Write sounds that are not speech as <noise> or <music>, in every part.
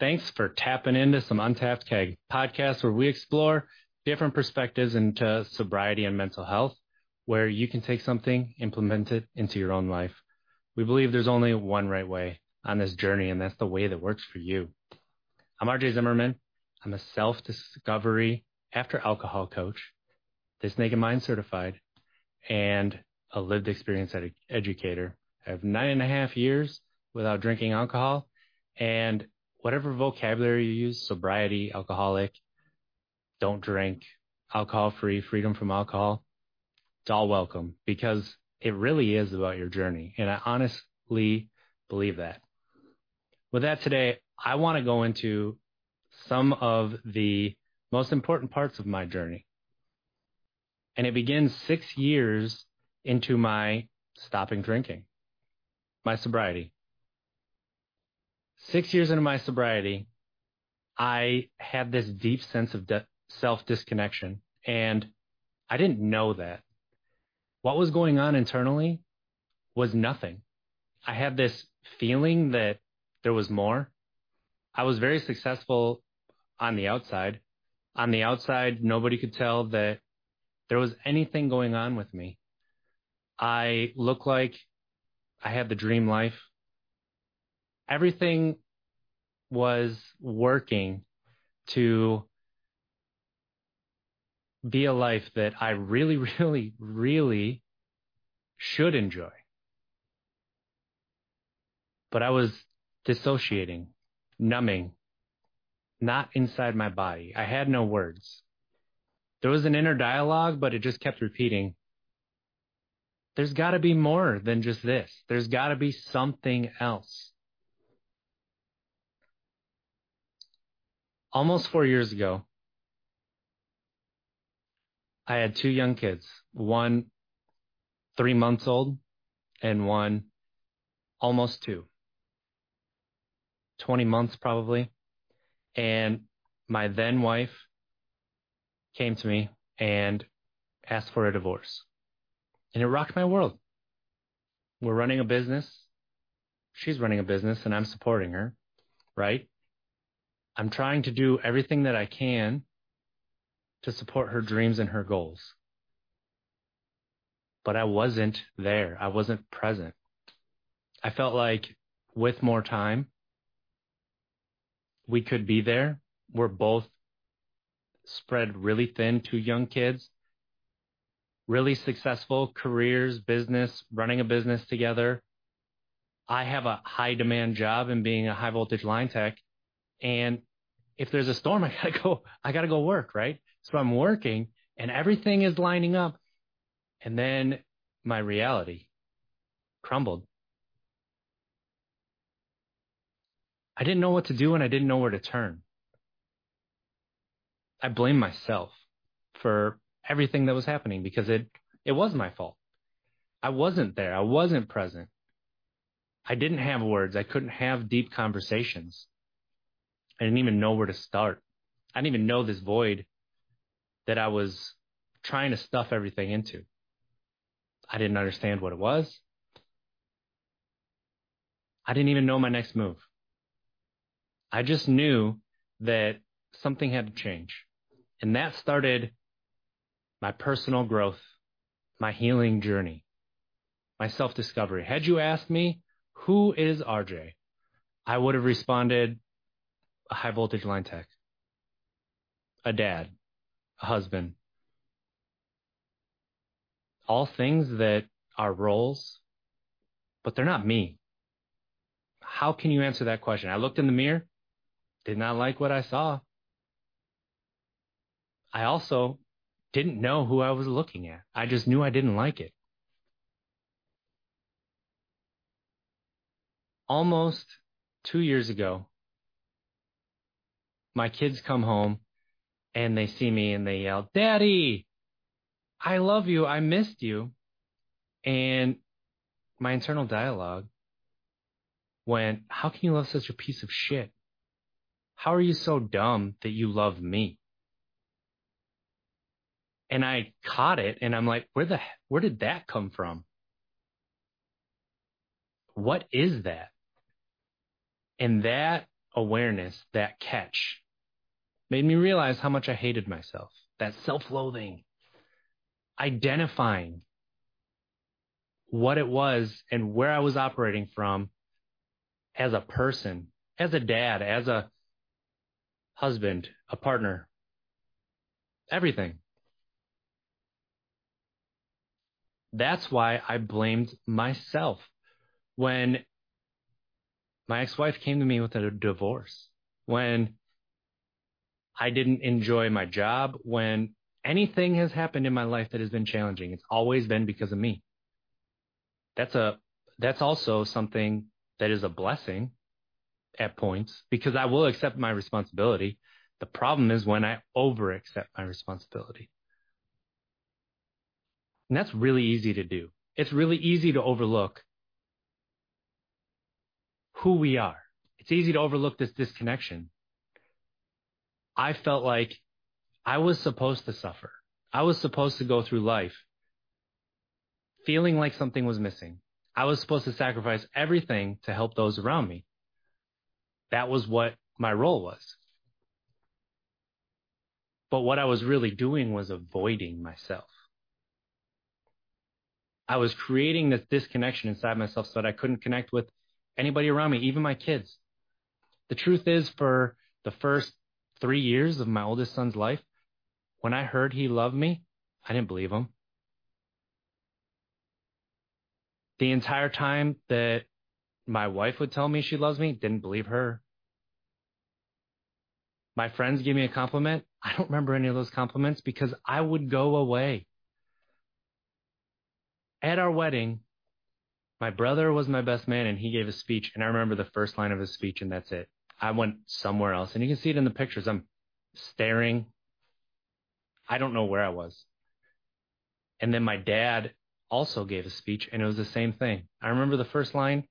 Thanks for tapping into some Untapped Keg podcast where we explore different perspectives into sobriety and mental health, where you can take something, implement it into your own life. We believe there's only one right way on this journey, and that's the way that works for you. I'm RJ Zimmerman. I'm a self-discovery after alcohol coach, this naked mind certified, and a lived experience ed- educator. I have nine and a half years without drinking alcohol, and whatever vocabulary you use, sobriety, alcoholic, don't drink, alcohol free, freedom from alcohol, it's all welcome because it really is about your journey. And I honestly believe that. With that today, I want to go into some of the most important parts of my journey. And it begins six years into my stopping drinking, my sobriety six years into my sobriety, I had this deep sense of de- self disconnection, and I didn't know that. What was going on internally was nothing. I had this feeling that there was more. I was very successful on the outside. On the outside, nobody could tell that there was anything going on with me. I looked like I had the dream life everything was working to be a life that I really, <laughs> really, really should enjoy. But I was dissociating, numbing, not inside my body. I had no words. There was an inner dialogue, but it just kept repeating. There's got to be more than just this. There's got to be something else. Almost four years ago, I had two young kids, one three months old and one almost two, 20 months probably. And my then wife came to me and asked for a divorce. And it rocked my world. We're running a business. She's running a business and I'm supporting her, right? I'm trying to do everything that I can to support her dreams and her goals. But I wasn't there. I wasn't present. I felt like with more time, we could be there. We're both spread really thin, two young kids, really successful careers, business, running a business together. I have a high demand job in being a high voltage line tech. And if there's a storm, <laughs> I gotta go, I gotta go work, right? So I'm working and everything is lining up. And then my reality crumbled. I didn't know what to do and I didn't know where to turn. I blame myself for everything that was happening because it, it was my fault. I wasn't there. I wasn't present. I didn't have words. I couldn't have deep conversations. I didn't even know where to start. I didn't even know this void that I was trying to stuff everything into. I didn't understand what it was. I didn't even know my next move. I just knew that something had to change. And that started my personal growth, my healing journey, my self discovery. Had you asked me, who is RJ? I would have responded, a high voltage line tech, a dad, a husband, all things that are roles, but they're not me. How can you answer that question? I looked in the mirror, did not like what I saw. I also didn't know who I was looking at. I just knew I didn't like it. Almost two years ago, my kids come home and they see me and they yell, Daddy, I love you. I missed you. And my internal dialogue went, How can you love such a piece of shit? How are you so dumb that you love me? And I caught it and I'm like, where the, where did that come from? What is that? And that awareness, that catch, made me realize how much I hated myself. That self loathing, identifying what it was and where I was operating from as a person, as a dad, as a husband, a partner, everything. That's why I blamed myself when my ex-wife came to me with a divorce, when I didn't enjoy my job, when anything has happened in my life that has been challenging, it's always been because of me. That's a that's also something that is a blessing at points because I will accept my responsibility. The problem is when I over accept my responsibility. And that's really easy to do. It's really easy to overlook who we are. It's easy to overlook this disconnection. I felt like I was supposed to suffer. I was supposed to go through life feeling like something was missing. I was supposed to sacrifice everything to help those around me. That was what my role was. But what I was really doing was avoiding myself. I was creating this disconnection inside myself so that I couldn't connect with anybody around me, even my kids. The truth is, for the first three years of my oldest son's life, when I heard he loved me, I didn't believe him. The entire time that my wife would tell me she loves me, didn't believe her. My friends give me a compliment. I don't remember any of those compliments because I would go away at our wedding, my brother was my best man and he gave a speech and I remember the first line of his speech and that's it. I went somewhere else and you can see it in the pictures. I'm staring. I don't know where I was. And then my dad also gave a speech and it was the same thing. I remember the first line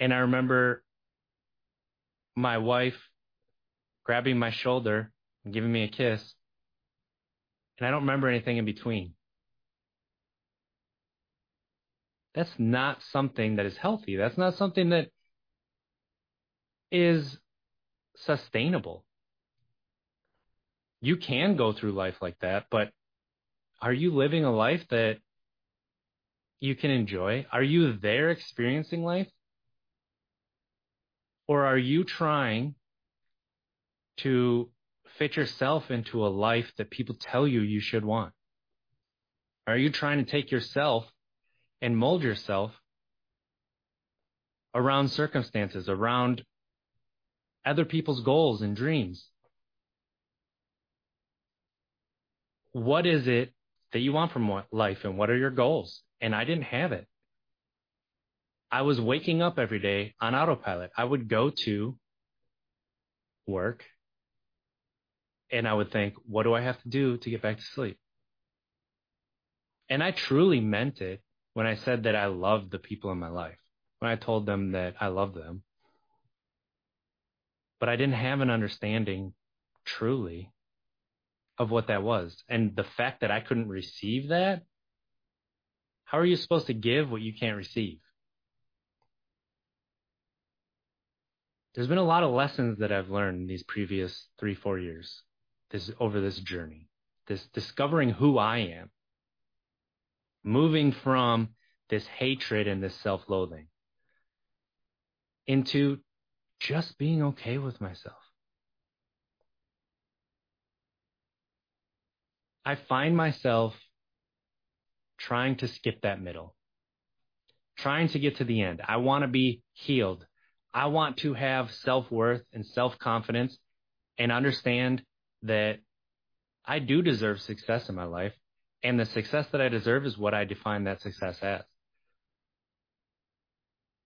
and I remember my wife grabbing my shoulder and giving me a kiss. And I don't remember anything in between. That's not something that is healthy. That's not something that is sustainable. You can go through life like that, but are you living a life that you can enjoy? Are you there experiencing life? Or are you trying to fit yourself into a life that people tell you you should want? Are you trying to take yourself and mold yourself around circumstances, around other people's goals and dreams. What is it that you want from life and what are your goals? And I didn't have it. I was waking up every day on autopilot. I would go to work and I would think, what do I have to do to get back to sleep? And I truly meant it when I said that I loved the people in my life, when I told them that I loved them. But I didn't have an understanding truly of what that was. And the fact that I couldn't receive that, how are you supposed to give what you can't receive? There's been a lot of lessons that I've learned in these previous three, four years, this over this journey, this discovering who I am, moving from this hatred and this self loathing into just being okay with myself. I find myself trying to skip that middle, trying to get to the end. I want to be healed. I want to have self worth and self confidence and understand that I do deserve success in my life. And the success that I deserve is what I define that success as.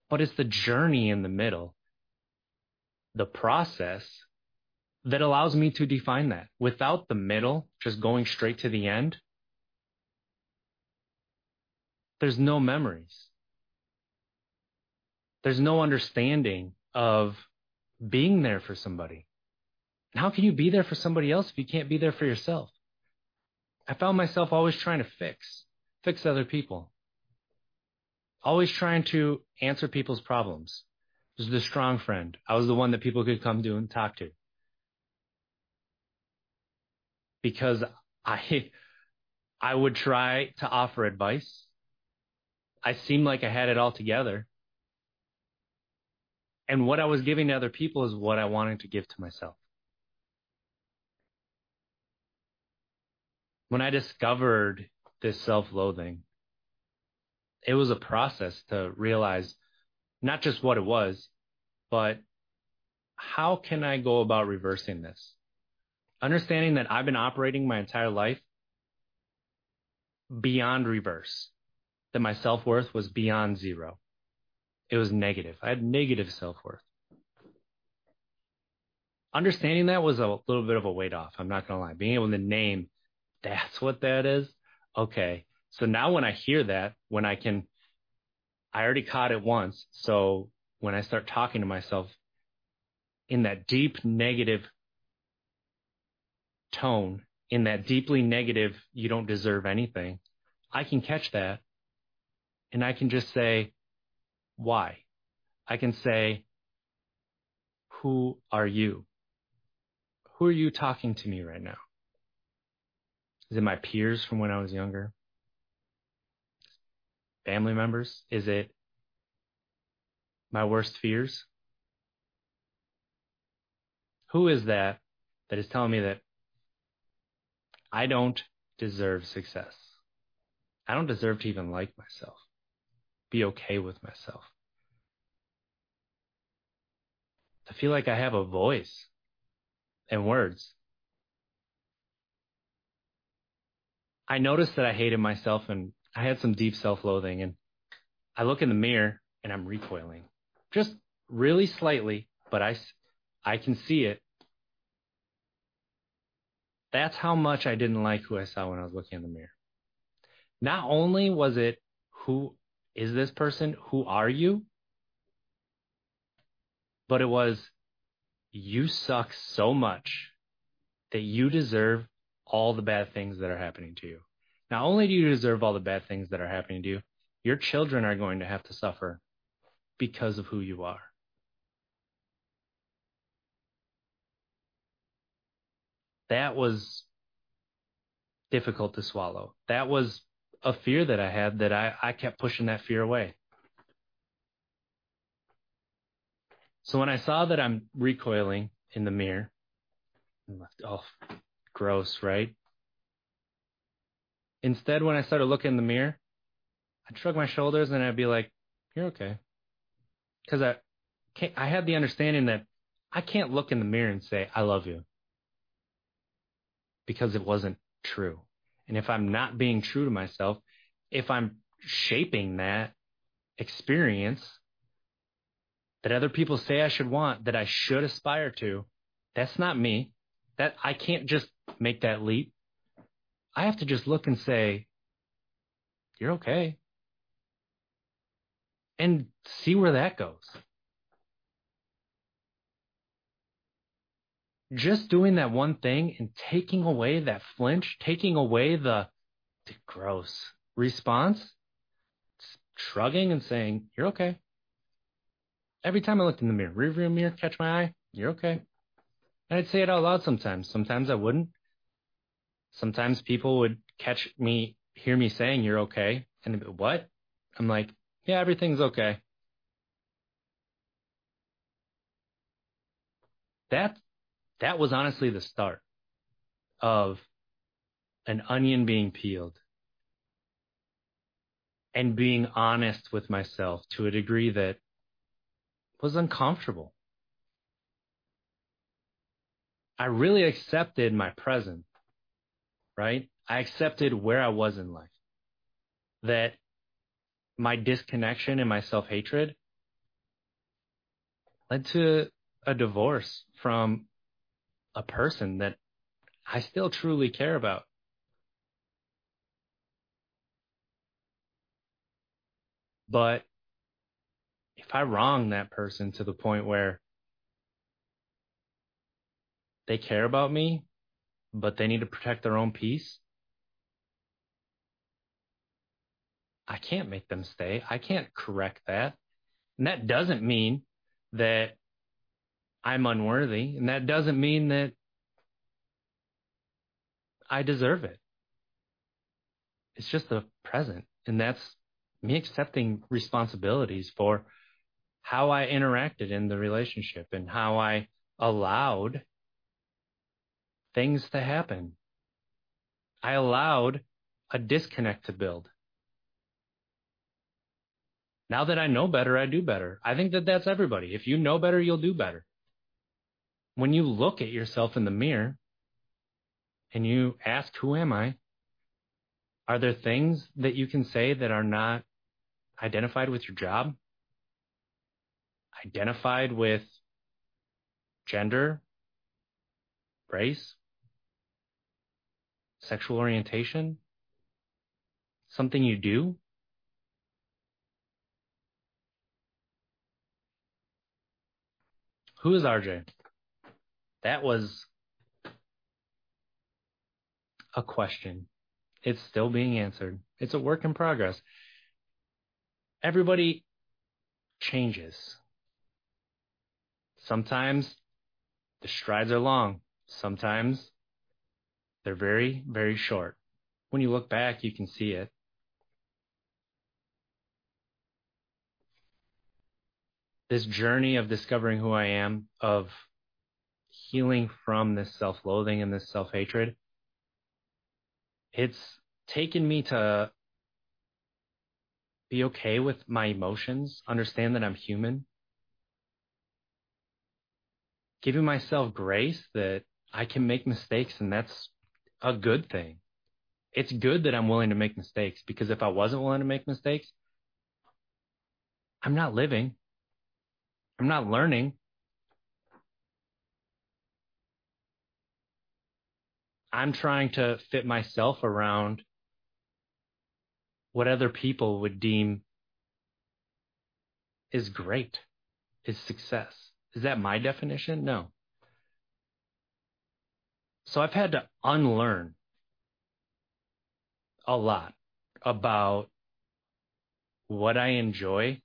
But it's the journey in the middle, the process that allows me to define that. Without the middle, just going straight to the end, there's no memories. There's no understanding of being there for somebody. And how can you be there for somebody else if you can't be there for yourself? I found myself always trying to fix, fix other people. Always trying to answer people's problems, was the strong friend. I was the one that people could come to and talk to. Because I I would try to offer advice. I seemed like I had it all together. And what I was giving to other people is what I wanted to give to myself. When I discovered this self loathing, it was a process to realize not just what it was, but how can I go about reversing this? Understanding that I've been operating my entire life beyond reverse, that my self worth was beyond zero. It was negative. I had negative self worth. Understanding that was a little bit of a weight off. I'm not going to lie. Being able to name that's what that is. Okay. So now when I hear that, when I can, I already caught it once. So when I start talking to myself in that deep negative tone, in that deeply negative, you don't deserve anything, I can catch that and I can just say, why? I can say, who are you? Who are you talking to me right now? Is it my peers from when I was younger? Family members? Is it my worst fears? Who is that that is telling me that I don't deserve success? I don't deserve to even like myself, be okay with myself. To feel like I have a voice and words. I noticed that I hated myself and I had some deep self loathing. And I look in the mirror and I'm recoiling just really slightly, but I, I can see it. That's how much I didn't like who I saw when I was looking in the mirror. Not only was it, who is this person? Who are you? But it was, you suck so much that you deserve all the bad things that are happening to you. Not only do you deserve all the bad things that are happening to you, your children are going to have to suffer because of who you are. That was difficult to swallow. That was a fear that I had that I, I kept pushing that fear away. So when I saw that I'm recoiling in the mirror, I'm like, oh, gross, right? Instead, when I started looking in the mirror, I'd shrug my shoulders and I'd be like, you're okay because I can't, I had the understanding that I can't look in the mirror and say I love you because it wasn't true. And if I'm not being true to myself, if I'm shaping that experience that other people say I should want, that I should aspire to, that's not me. That I can't just make that leap. I have to just look and say, you're okay and see where that goes. Just doing that one thing and taking away that flinch, taking away the, gross response, shrugging and saying, You're okay. Every time I looked in the mirror, rearview mirror, catch my eye, you're okay. And I'd say it out loud sometimes. Sometimes I wouldn't. Sometimes people would catch me, hear me saying, You're okay. And be, what? I'm like, yeah, everything's okay. That that was honestly the start of an onion being peeled and being honest with myself to a degree that was uncomfortable. I really accepted my present, right? I accepted where I was in life. That my disconnection and my self hatred led to a divorce from a person that I still truly care about. But if I wrong that person to the point where they care about me, but they need to protect their own peace, I can't make them stay. I can't correct that. And that doesn't mean that I'm unworthy, and that doesn't mean that I deserve it. It's just the present, and that's me accepting responsibilities for how I interacted in the relationship and how I allowed things to happen. I allowed a disconnect to build. Now that I know better, I do better. I think that that's everybody. If you know better, you'll do better. When you look at yourself in the mirror and you ask, Who am I? Are there things that you can say that are not identified with your job? Identified with gender, race, sexual orientation, something you do? Who is RJ? That was a question. It's still being answered. It's a work in progress. Everybody changes. Sometimes the strides are long. Sometimes they're very, very short. When you look back, you can see it. this journey of discovering who I am, of healing from this self loathing and this self hatred, it's taken me to be okay with my emotions, understand that I'm human, giving myself grace that I can make mistakes, and that's a good thing. It's good that I'm willing to make mistakes because if I wasn't willing to make mistakes, I'm not living. I'm not learning. I'm trying to fit myself around what other people would deem is great, is success. Is that my definition? No. So I've had to unlearn a lot about what I enjoy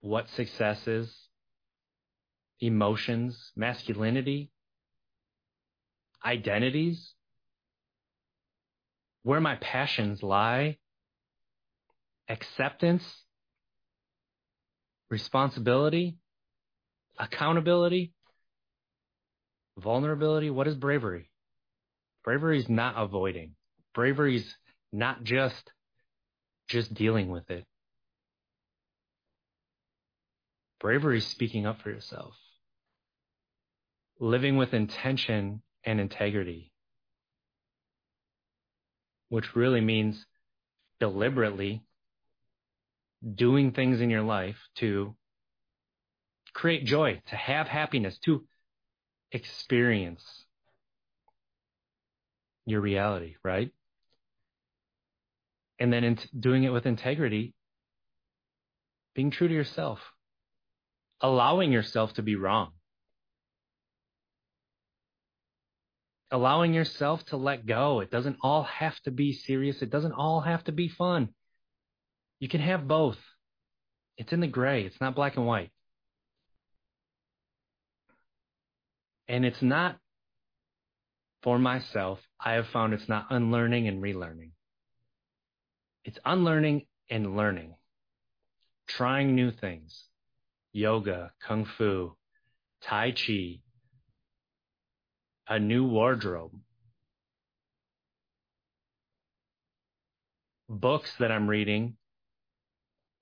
what success is, emotions, masculinity, identities, where my passions lie, acceptance, responsibility, accountability, vulnerability. What is bravery? Bravery is not avoiding. Bravery is not just just dealing with it. Bravery is speaking up for yourself. Living with intention and integrity, which really means deliberately doing things in your life to create joy, to have happiness, to experience your reality, right? And then in doing it with integrity, being true to yourself allowing yourself to be wrong. Allowing yourself to let go. It doesn't all have to be serious. It doesn't all have to be fun. You can have both. It's in the gray. It's not black and white. And it's not for myself. I have found it's not unlearning and relearning. It's unlearning and learning. Trying new things yoga, kung fu, tai chi, a new wardrobe, books that I'm reading,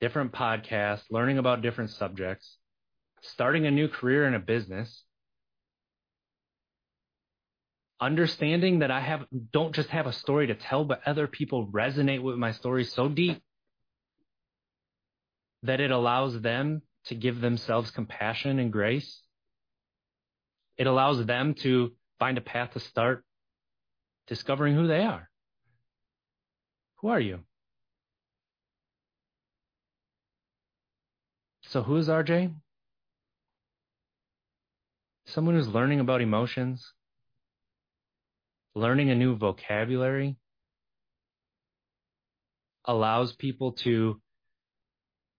different podcasts, learning about different subjects, starting a new career in a business, understanding that I have don't just have a story to tell, but other people resonate with my story so deep that it allows them to give themselves compassion and grace. It allows them to find a path to start discovering who they are. Who are you? So, who is RJ? Someone who's learning about emotions, learning a new vocabulary, allows people to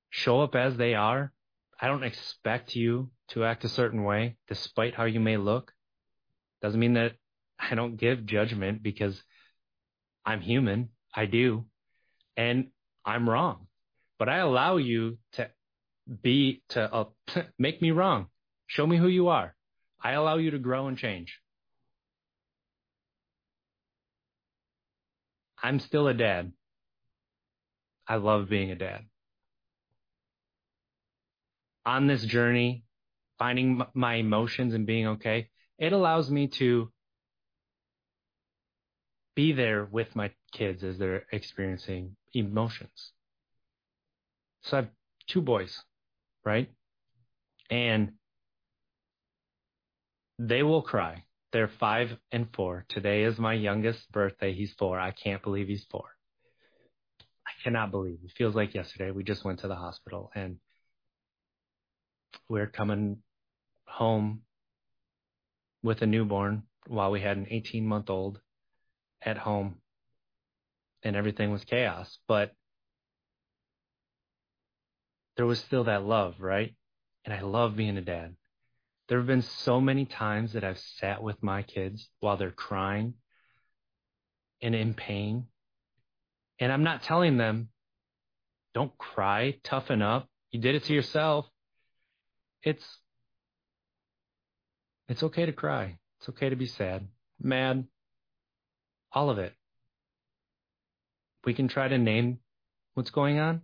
show up as they are I don't expect you to act a certain way despite how you may look. Doesn't mean that I don't give judgment because I'm human. I do. And I'm wrong. But I allow you to be, to uh, <laughs> make me wrong. Show me who you are. I allow you to grow and change. I'm still a dad. I love being a dad. On this journey, finding my emotions and being okay, it allows me to be there with my kids as they're experiencing emotions. So I have two boys, right? And they will cry. They're five and four. Today is my youngest birthday. He's four. I can't believe he's four. I cannot believe it feels like yesterday. We just went to the hospital and we're coming home with a newborn while we had an 18 month old at home and everything was chaos. But there was still that love, right? And I love being a dad. There have been so many times that I've sat with my kids while they're crying and in pain. And I'm not telling them, don't cry, toughen up. You did it to yourself. It's, it's okay to cry. It's okay to be sad, mad, all of it. We can try to name what's going on.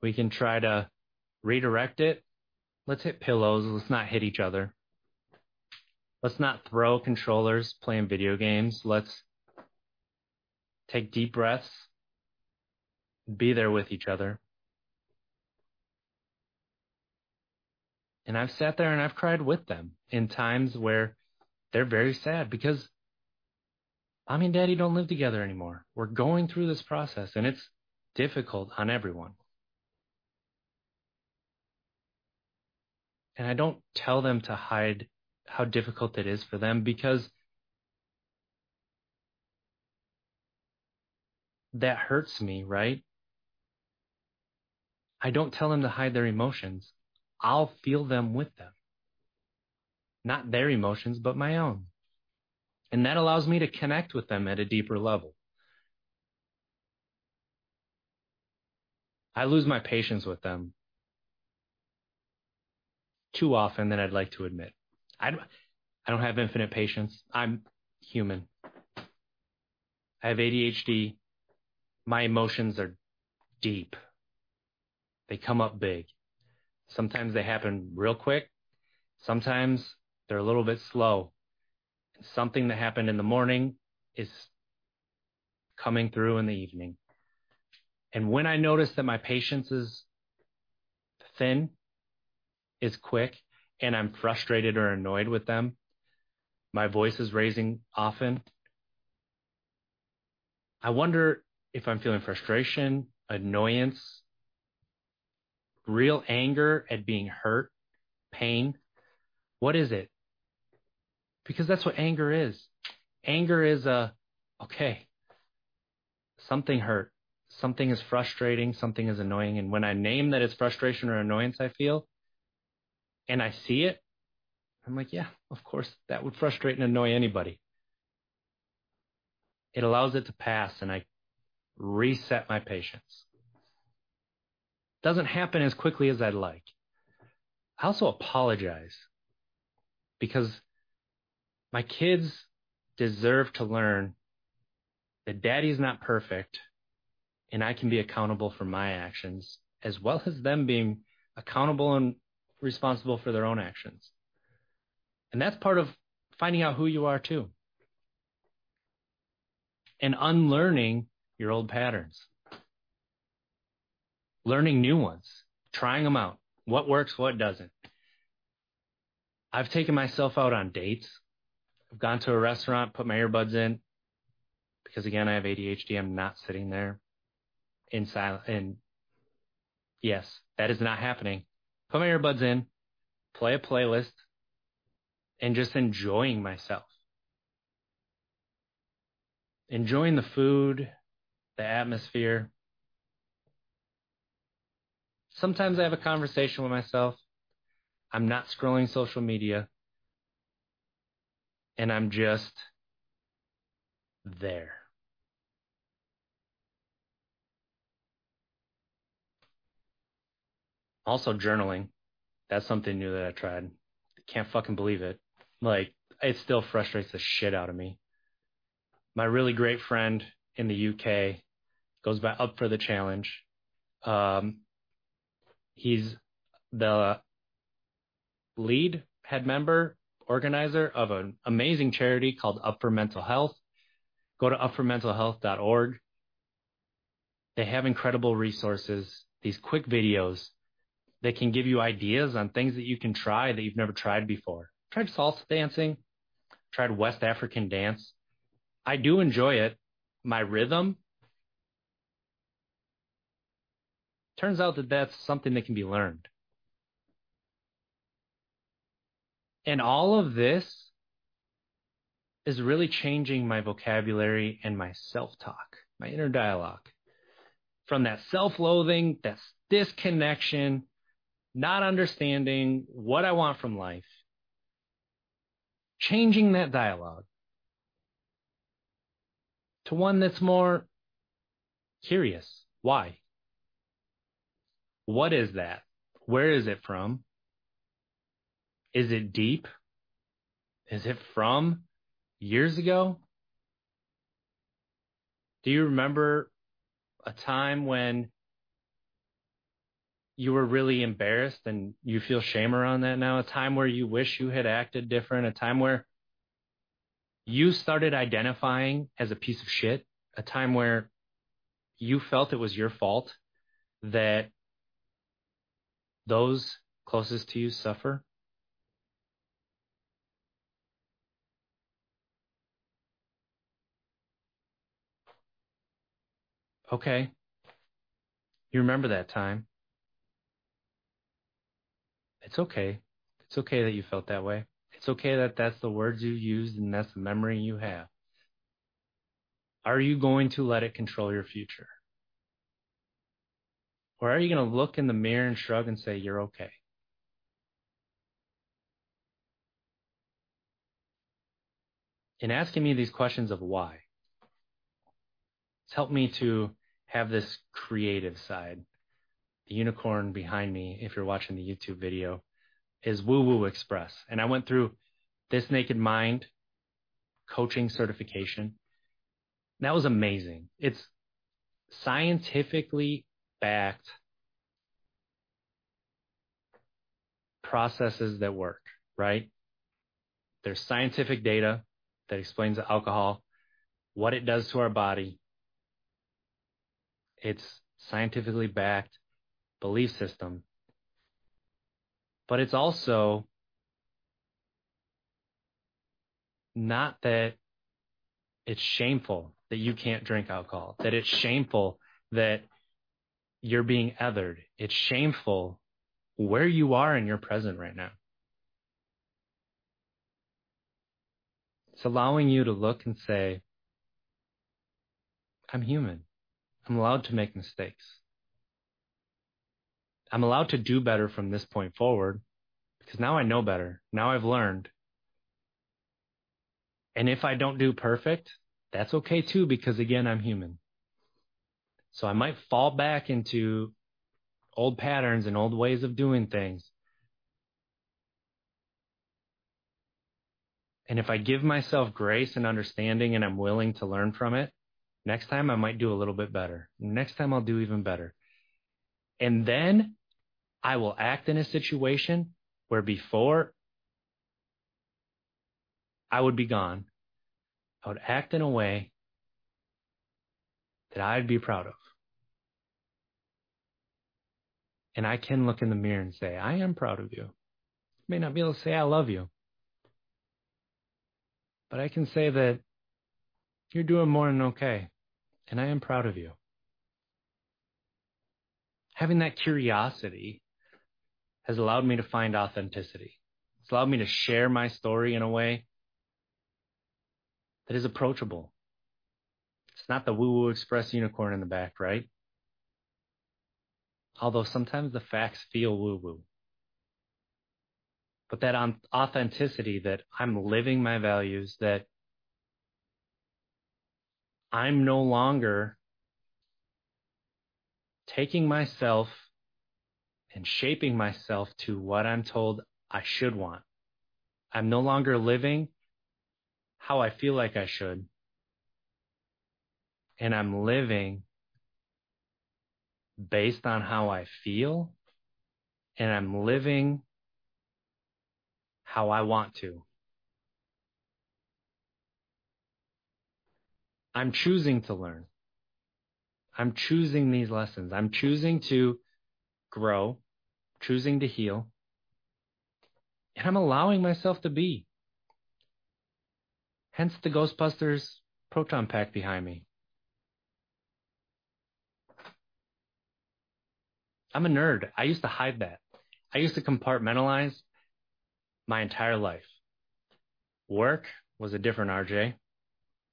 We can try to redirect it Let's hit pillows. Let's not hit each other. Let's not throw controllers playing video games. Let's take deep breaths. Be there with each other. And I've sat there and I've cried with them in times where they're very sad because mommy and daddy don't live together anymore. We're going through this process and it's difficult on everyone. And I don't tell them to hide how difficult it is for them because that hurts me, right? I don't tell them to hide their emotions. I'll feel them with them. Not their emotions, but my own. And that allows me to connect with them at a deeper level. I lose my patience with them too often than I'd like to admit. I don't, I don't have infinite patience. I'm human. I have ADHD. My emotions are deep. They come up big. Sometimes they happen real quick. Sometimes they're a little bit slow. Something that happened in the morning is coming through in the evening. And when I notice that my patience is thin, is quick and I'm frustrated or annoyed with them, my voice is raising often. I wonder if I'm feeling frustration, annoyance, real anger at being hurt, pain. What is it? Because that's what anger is. Anger is a, okay, something hurt, something is frustrating, something is annoying. And when I name that it's frustration or annoyance I feel, and I see it, I'm like, yeah, of course, that would frustrate and annoy anybody. It allows it to pass and I reset my patience. Doesn't happen as quickly as I'd like. I also apologize because my kids deserve to learn that daddy's not perfect and I can be accountable for my actions as well as them being accountable and responsible for their own actions. And that's part of finding out who you are too. And unlearning your old patterns. Learning new ones, trying them out. What works, what doesn't. I've taken myself out on dates. I've gone to a restaurant, put my earbuds in, because again, I have ADHD. I'm not sitting there in silence. And yes, that is not happening put my earbuds in, play a playlist, and just enjoying myself. Enjoying the food, the atmosphere. Sometimes I have a conversation with myself. I'm not scrolling social media. And I'm just there. Also, journaling. That's something new that I tried. Can't fucking believe it. Like, it still frustrates the shit out of me. My really great friend in the UK goes back up for the challenge. Um, he's the lead head member organizer of an amazing charity called Up for Mental Health. Go to upformentalhealth.org. They have incredible resources, these quick videos that can give you ideas on things that you can try that you've never tried before. Tried salsa dancing, tried West African dance. I do enjoy it. My rhythm turns out that that's something that can be learned. And all of this is really changing my vocabulary and my self talk, my inner dialogue. From that self loathing, that disconnection, not understanding what I want from life, changing that dialogue to one that's more curious. Why? What is that? Where is it from? Is it deep? Is it from years ago? Do you remember a time when you were really embarrassed and you feel shame around that now? A time where you wish you had acted different? A time where you started identifying as a piece of shit? A time where you felt it was your fault that those closest to you suffer? Okay. You remember that time. It's okay. It's okay that you felt that way. It's okay that that's the words you used and that's the memory you have. Are you going to let it control your future? Or are you going to look in the mirror and shrug and say, you're okay? In asking me these questions of why, it's helped me to have this creative side. The unicorn behind me, if you're watching the YouTube video, is Woo Woo Express. And I went through this Naked Mind coaching certification. That was amazing. It's scientifically backed processes that work, right? There's scientific data that explains alcohol, what it does to our body, it's scientifically backed belief system. But it's also not that it's shameful that you can't drink alcohol, that it's shameful that you're being othered. It's shameful where you are in your present right now. It's allowing you to look and say, I'm human. I'm allowed to make mistakes. I'm allowed to do better from this point forward because now I know better. Now I've learned. And if I don't do perfect, that's okay too because again, I'm human. So I might fall back into old patterns and old ways of doing things. And if I give myself grace and understanding and I'm willing to learn from it, Next time I might do a little bit better. Next time I'll do even better. And then I will act in a situation where before I would be gone, I would act in a way that I'd be proud of. And I can look in the mirror and say, I am proud of you. I may not be able to say I love you, but I can say that you're doing more than okay and I am proud of you. Having that curiosity has allowed me to find authenticity. It's allowed me to share my story in a way that is approachable. It's not the woo woo express unicorn in the back, right? although sometimes the facts feel woo woo. But that authenticity that I'm living my values, that I'm no longer taking myself and shaping myself to what I'm told I should want. I'm no longer living how I feel like I should. And I'm living based on how I feel. And I'm living how I want to. I'm choosing to learn. I'm choosing these lessons. I'm choosing to grow, choosing to heal, and I'm allowing myself to be. Hence the Ghostbusters proton pack behind me. I'm a nerd. I used to hide that. I used to compartmentalize my entire life. Work was a different RJ.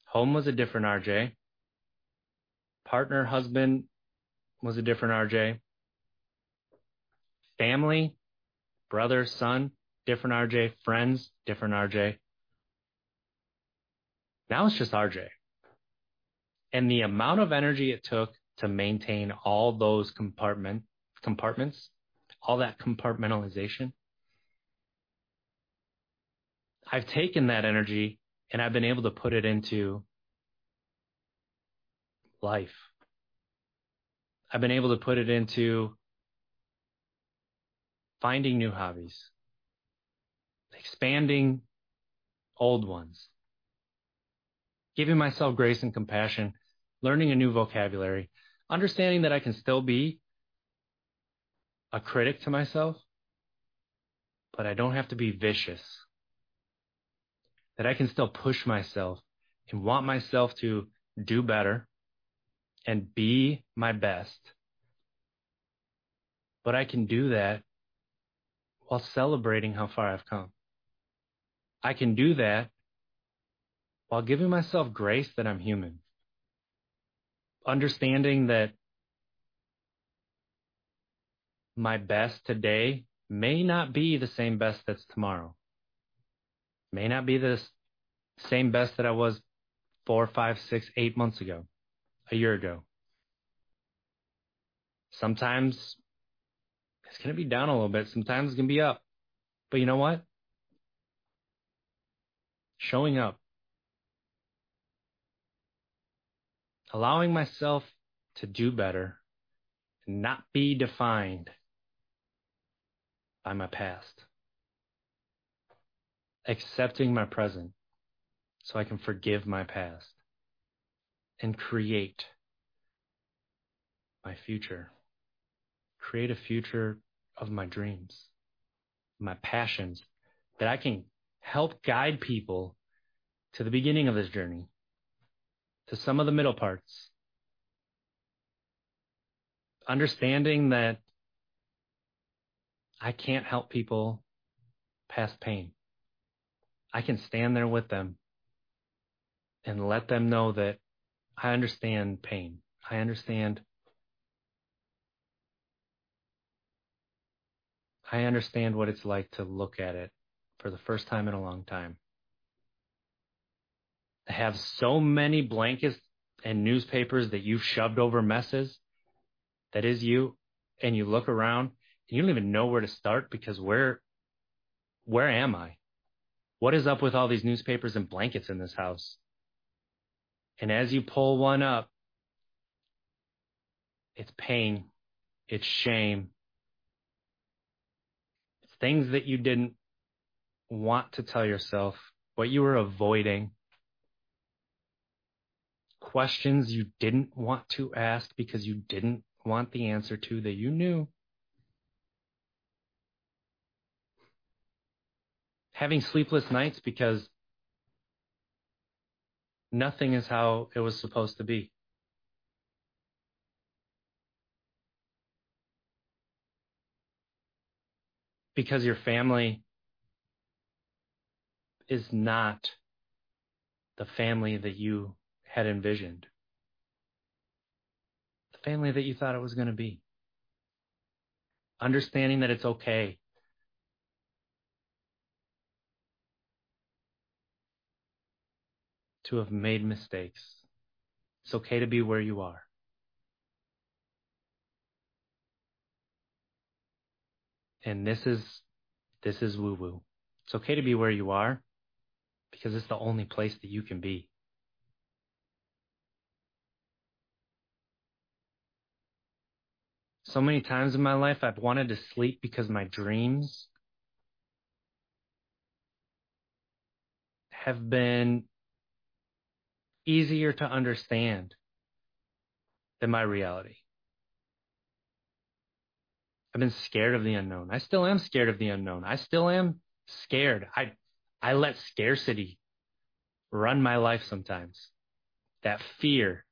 Home was a different RJ. Partner, husband was a different RJ. Family, brother, son, different RJ. Friends, different RJ. Now it's just RJ. And the amount of energy it took to maintain all those compartment compartments, all that compartmentalization. I've taken that energy and I've been able to put it into life. I've been able to put it into finding new hobbies, expanding old ones, giving myself grace and compassion, learning a new vocabulary, understanding that I can still be a critic to myself, but I don't have to be vicious that I can still push myself and want myself to do better and be my best. But I can do that while celebrating how far I've come. I can do that while giving myself grace that I'm human. Understanding that my best today may not be the same best that's tomorrow may not be the same best that I was four, five, six, eight months ago, a year ago. Sometimes it's going to be down a little bit. Sometimes it's going to be up. But you know what? Showing up, allowing myself to do better, and not be defined by my past accepting my present so I can forgive my past and create my future. Create a future of my dreams, my passions that I can help guide people to the beginning of this journey, to some of the middle parts. Understanding that I can't help people past pain. I can stand there with them and let them know that I understand pain. I understand. I understand what it's like to look at it for the first time in a long time. I have so many blankets and newspapers that you've shoved over messes that is you and you look around and you don't even know where to start because where where am I? What is up with all these newspapers and blankets in this house? And as you pull one up, it's pain, it's shame, things that you didn't want to tell yourself, what you were avoiding, questions you didn't want to ask because you didn't want the answer to that you knew. having sleepless nights because nothing is how it was supposed to be. Because your family is not the family that you had envisioned, the family that you thought it was going to be. understanding that it's okay. To have made mistakes. It's okay to be where you are. And this is this is woo woo. It's okay to be where you are because it's the only place that you can be. So many times in my life, I've wanted to sleep because my dreams have been easier to understand than my reality. I've been scared of the unknown. I still am scared of the unknown. I still am scared. I I let scarcity run my life sometimes. That fear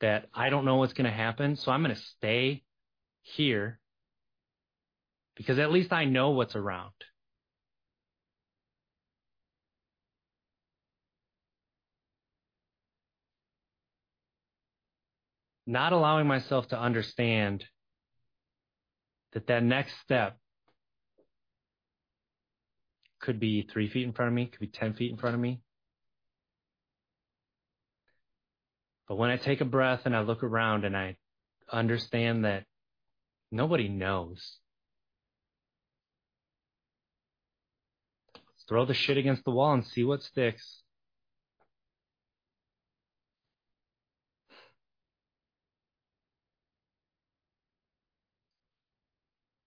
that I don't know what's going to happen, so I'm going to stay here because at least I know what's around. Not allowing myself to understand that that next step could be three feet in front of me, could be 10 feet in front of me. But when I take a breath and I look around and I understand that nobody knows, throw the shit against the wall and see what sticks.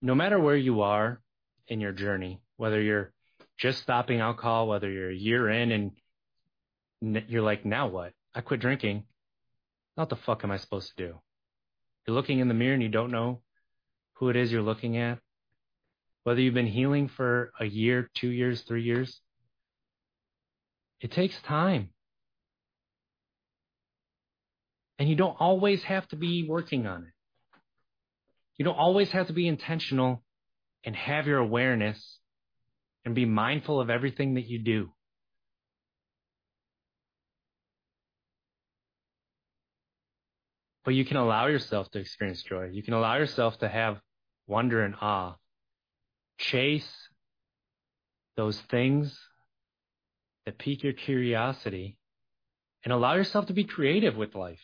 No matter where you are in your journey, whether you're just stopping alcohol, whether you're a year in and you're like, now what? I quit drinking. What the fuck am I supposed to do? You're looking in the mirror and you don't know who it is you're looking at. Whether you've been healing for a year, two years, three years, it takes time. And you don't always have to be working on it. You don't always have to be intentional and have your awareness and be mindful of everything that you do. But you can allow yourself to experience joy. You can allow yourself to have wonder and awe. Chase those things that pique your curiosity and allow yourself to be creative with life.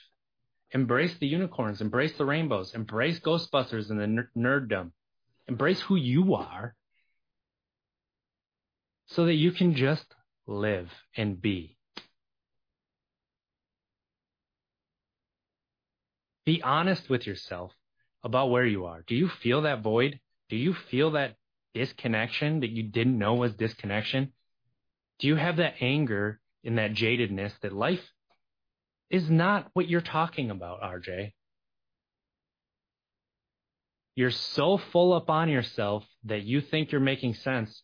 Embrace the unicorns, embrace the rainbows, embrace Ghostbusters and the nerddom. Embrace who you are so that you can just live and be. Be honest with yourself about where you are. Do you feel that void? Do you feel that disconnection that you didn't know was disconnection? Do you have that anger and that jadedness that life is not what you're talking about, RJ? You're so full up on yourself that you think you're making sense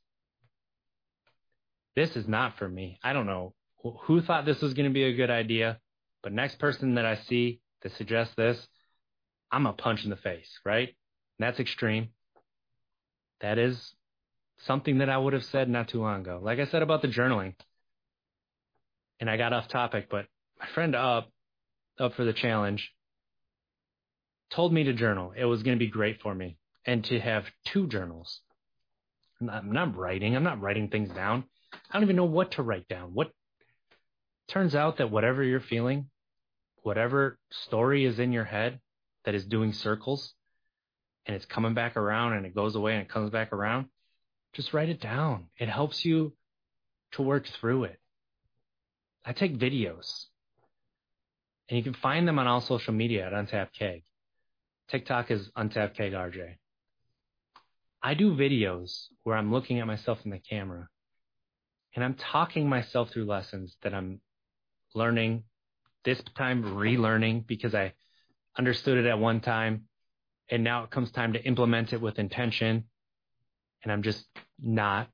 this is not for me. I don't know who thought this was going to be a good idea, but next person that I see that suggests this, I'm a punch in the face, right? And that's extreme. That is something that I would have said not too long ago. Like I said about the journaling, and I got off topic, but my friend up, up for the challenge, told me to journal. It was going to be great for me, and to have two journals. I'm not writing. I'm not writing things down. I don't even know what to write down. What turns out that whatever you're feeling, whatever story is in your head that is doing circles and it's coming back around and it goes away and it comes back around, just write it down. It helps you to work through it. I take videos and you can find them on all social media at Untapped Keg. TikTok is Untapped Keg RJ. I do videos where I'm looking at myself in the camera and I'm talking myself through lessons that I'm learning, this time relearning because I understood it at one time. And now it comes time to implement it with intention. And I'm just not.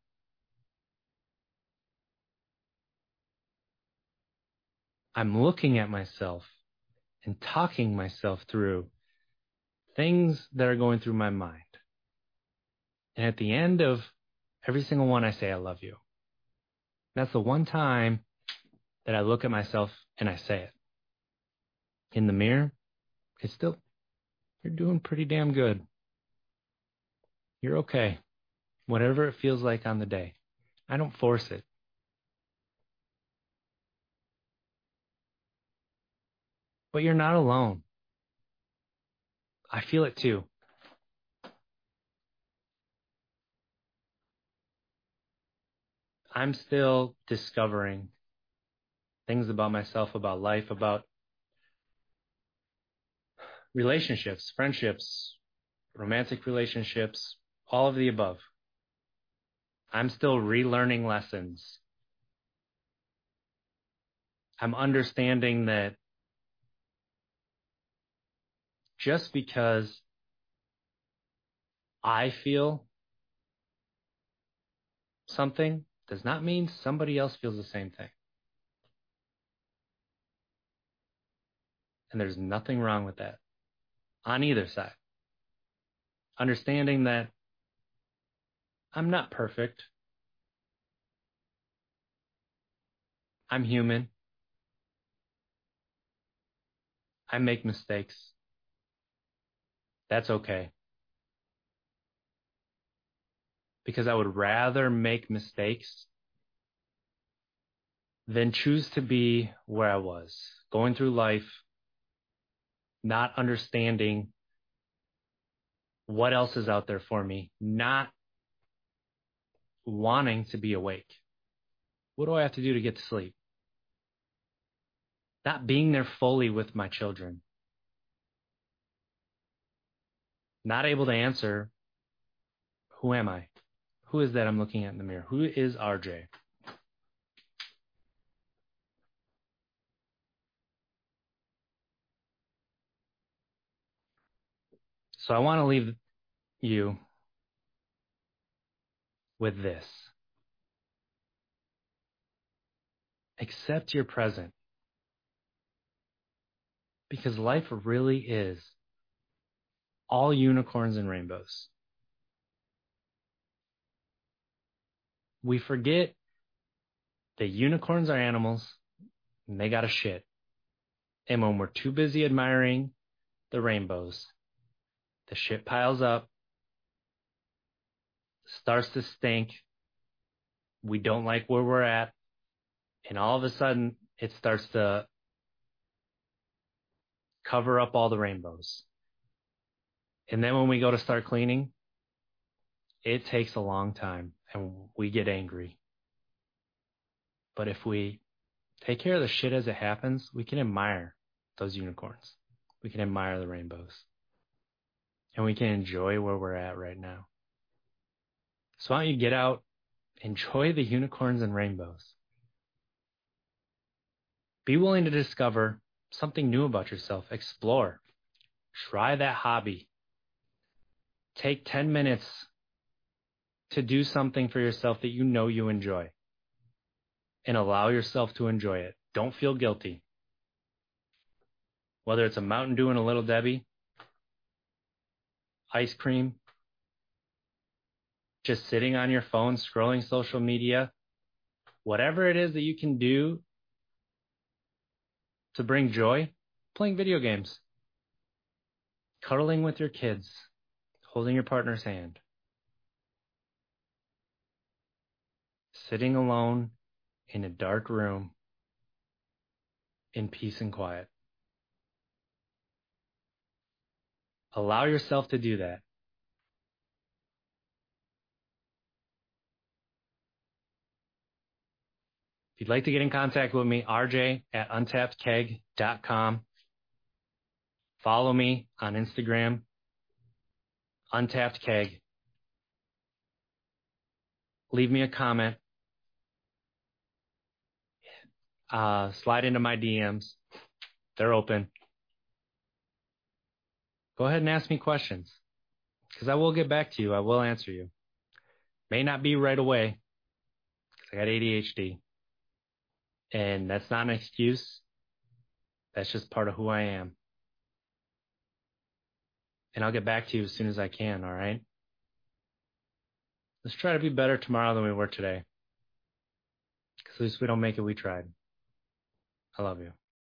I'm looking at myself and talking myself through things that are going through my mind. And at the end of every single one, I say, I love you. That's the one time that I look at myself and I say it. In the mirror, it's still, you're doing pretty damn good. You're okay. Whatever it feels like on the day. I don't force it. But you're not alone. I feel it too. I'm still discovering things about myself, about life, about relationships, friendships, romantic relationships, all of the above. I'm still relearning lessons. I'm understanding that just because I feel something does not mean somebody else feels the same thing. And there's nothing wrong with that on either side. Understanding that I'm not perfect. I'm human. I make mistakes. That's okay. Because I would rather make mistakes than choose to be where I was, going through life, not understanding what else is out there for me, not wanting to be awake. What do I have to do to get to sleep? Not being there fully with my children. Not able to answer, who am I? Who is that I'm looking at in the mirror? Who is RJ? So I want to leave you with this. Accept your present. Because life really is all unicorns and rainbows. We forget that unicorns are animals and they got a shit. And when we're too busy admiring the rainbows, the shit piles up, starts to stink. We don't like where we're at. And all of a sudden, it starts to cover up all the rainbows. And then when we go to start cleaning, it takes a long time and we get angry. But if we take care of the shit as it happens, we can admire those unicorns. We can admire the rainbows and we can enjoy where we're at right now. So why don't you get out, enjoy the unicorns and rainbows. Be willing to discover something new about yourself. Explore. Try that hobby. Take 10 minutes to do something for yourself that you know you enjoy and allow yourself to enjoy it. Don't feel guilty. Whether it's a Mountain Dew and a Little Debbie, ice cream, just sitting on your phone, scrolling social media, whatever it is that you can do to bring joy, playing video games, cuddling with your kids, holding your partner's hand, sitting alone in a dark room in peace and quiet. Allow yourself to do that. If you'd like to get in contact with me, rj at untappedkeg.com. Follow me on Instagram, untapped keg. Leave me a comment. Uh, slide into my DMs. They're open go ahead and ask me questions because I will get back to you. I will answer you. May not be right away because I got ADHD. And that's not an excuse. That's just part of who I am. And I'll get back to you as soon as I can, all right? Let's try to be better tomorrow than we were today. Because at least we don't make it, we tried. I love you.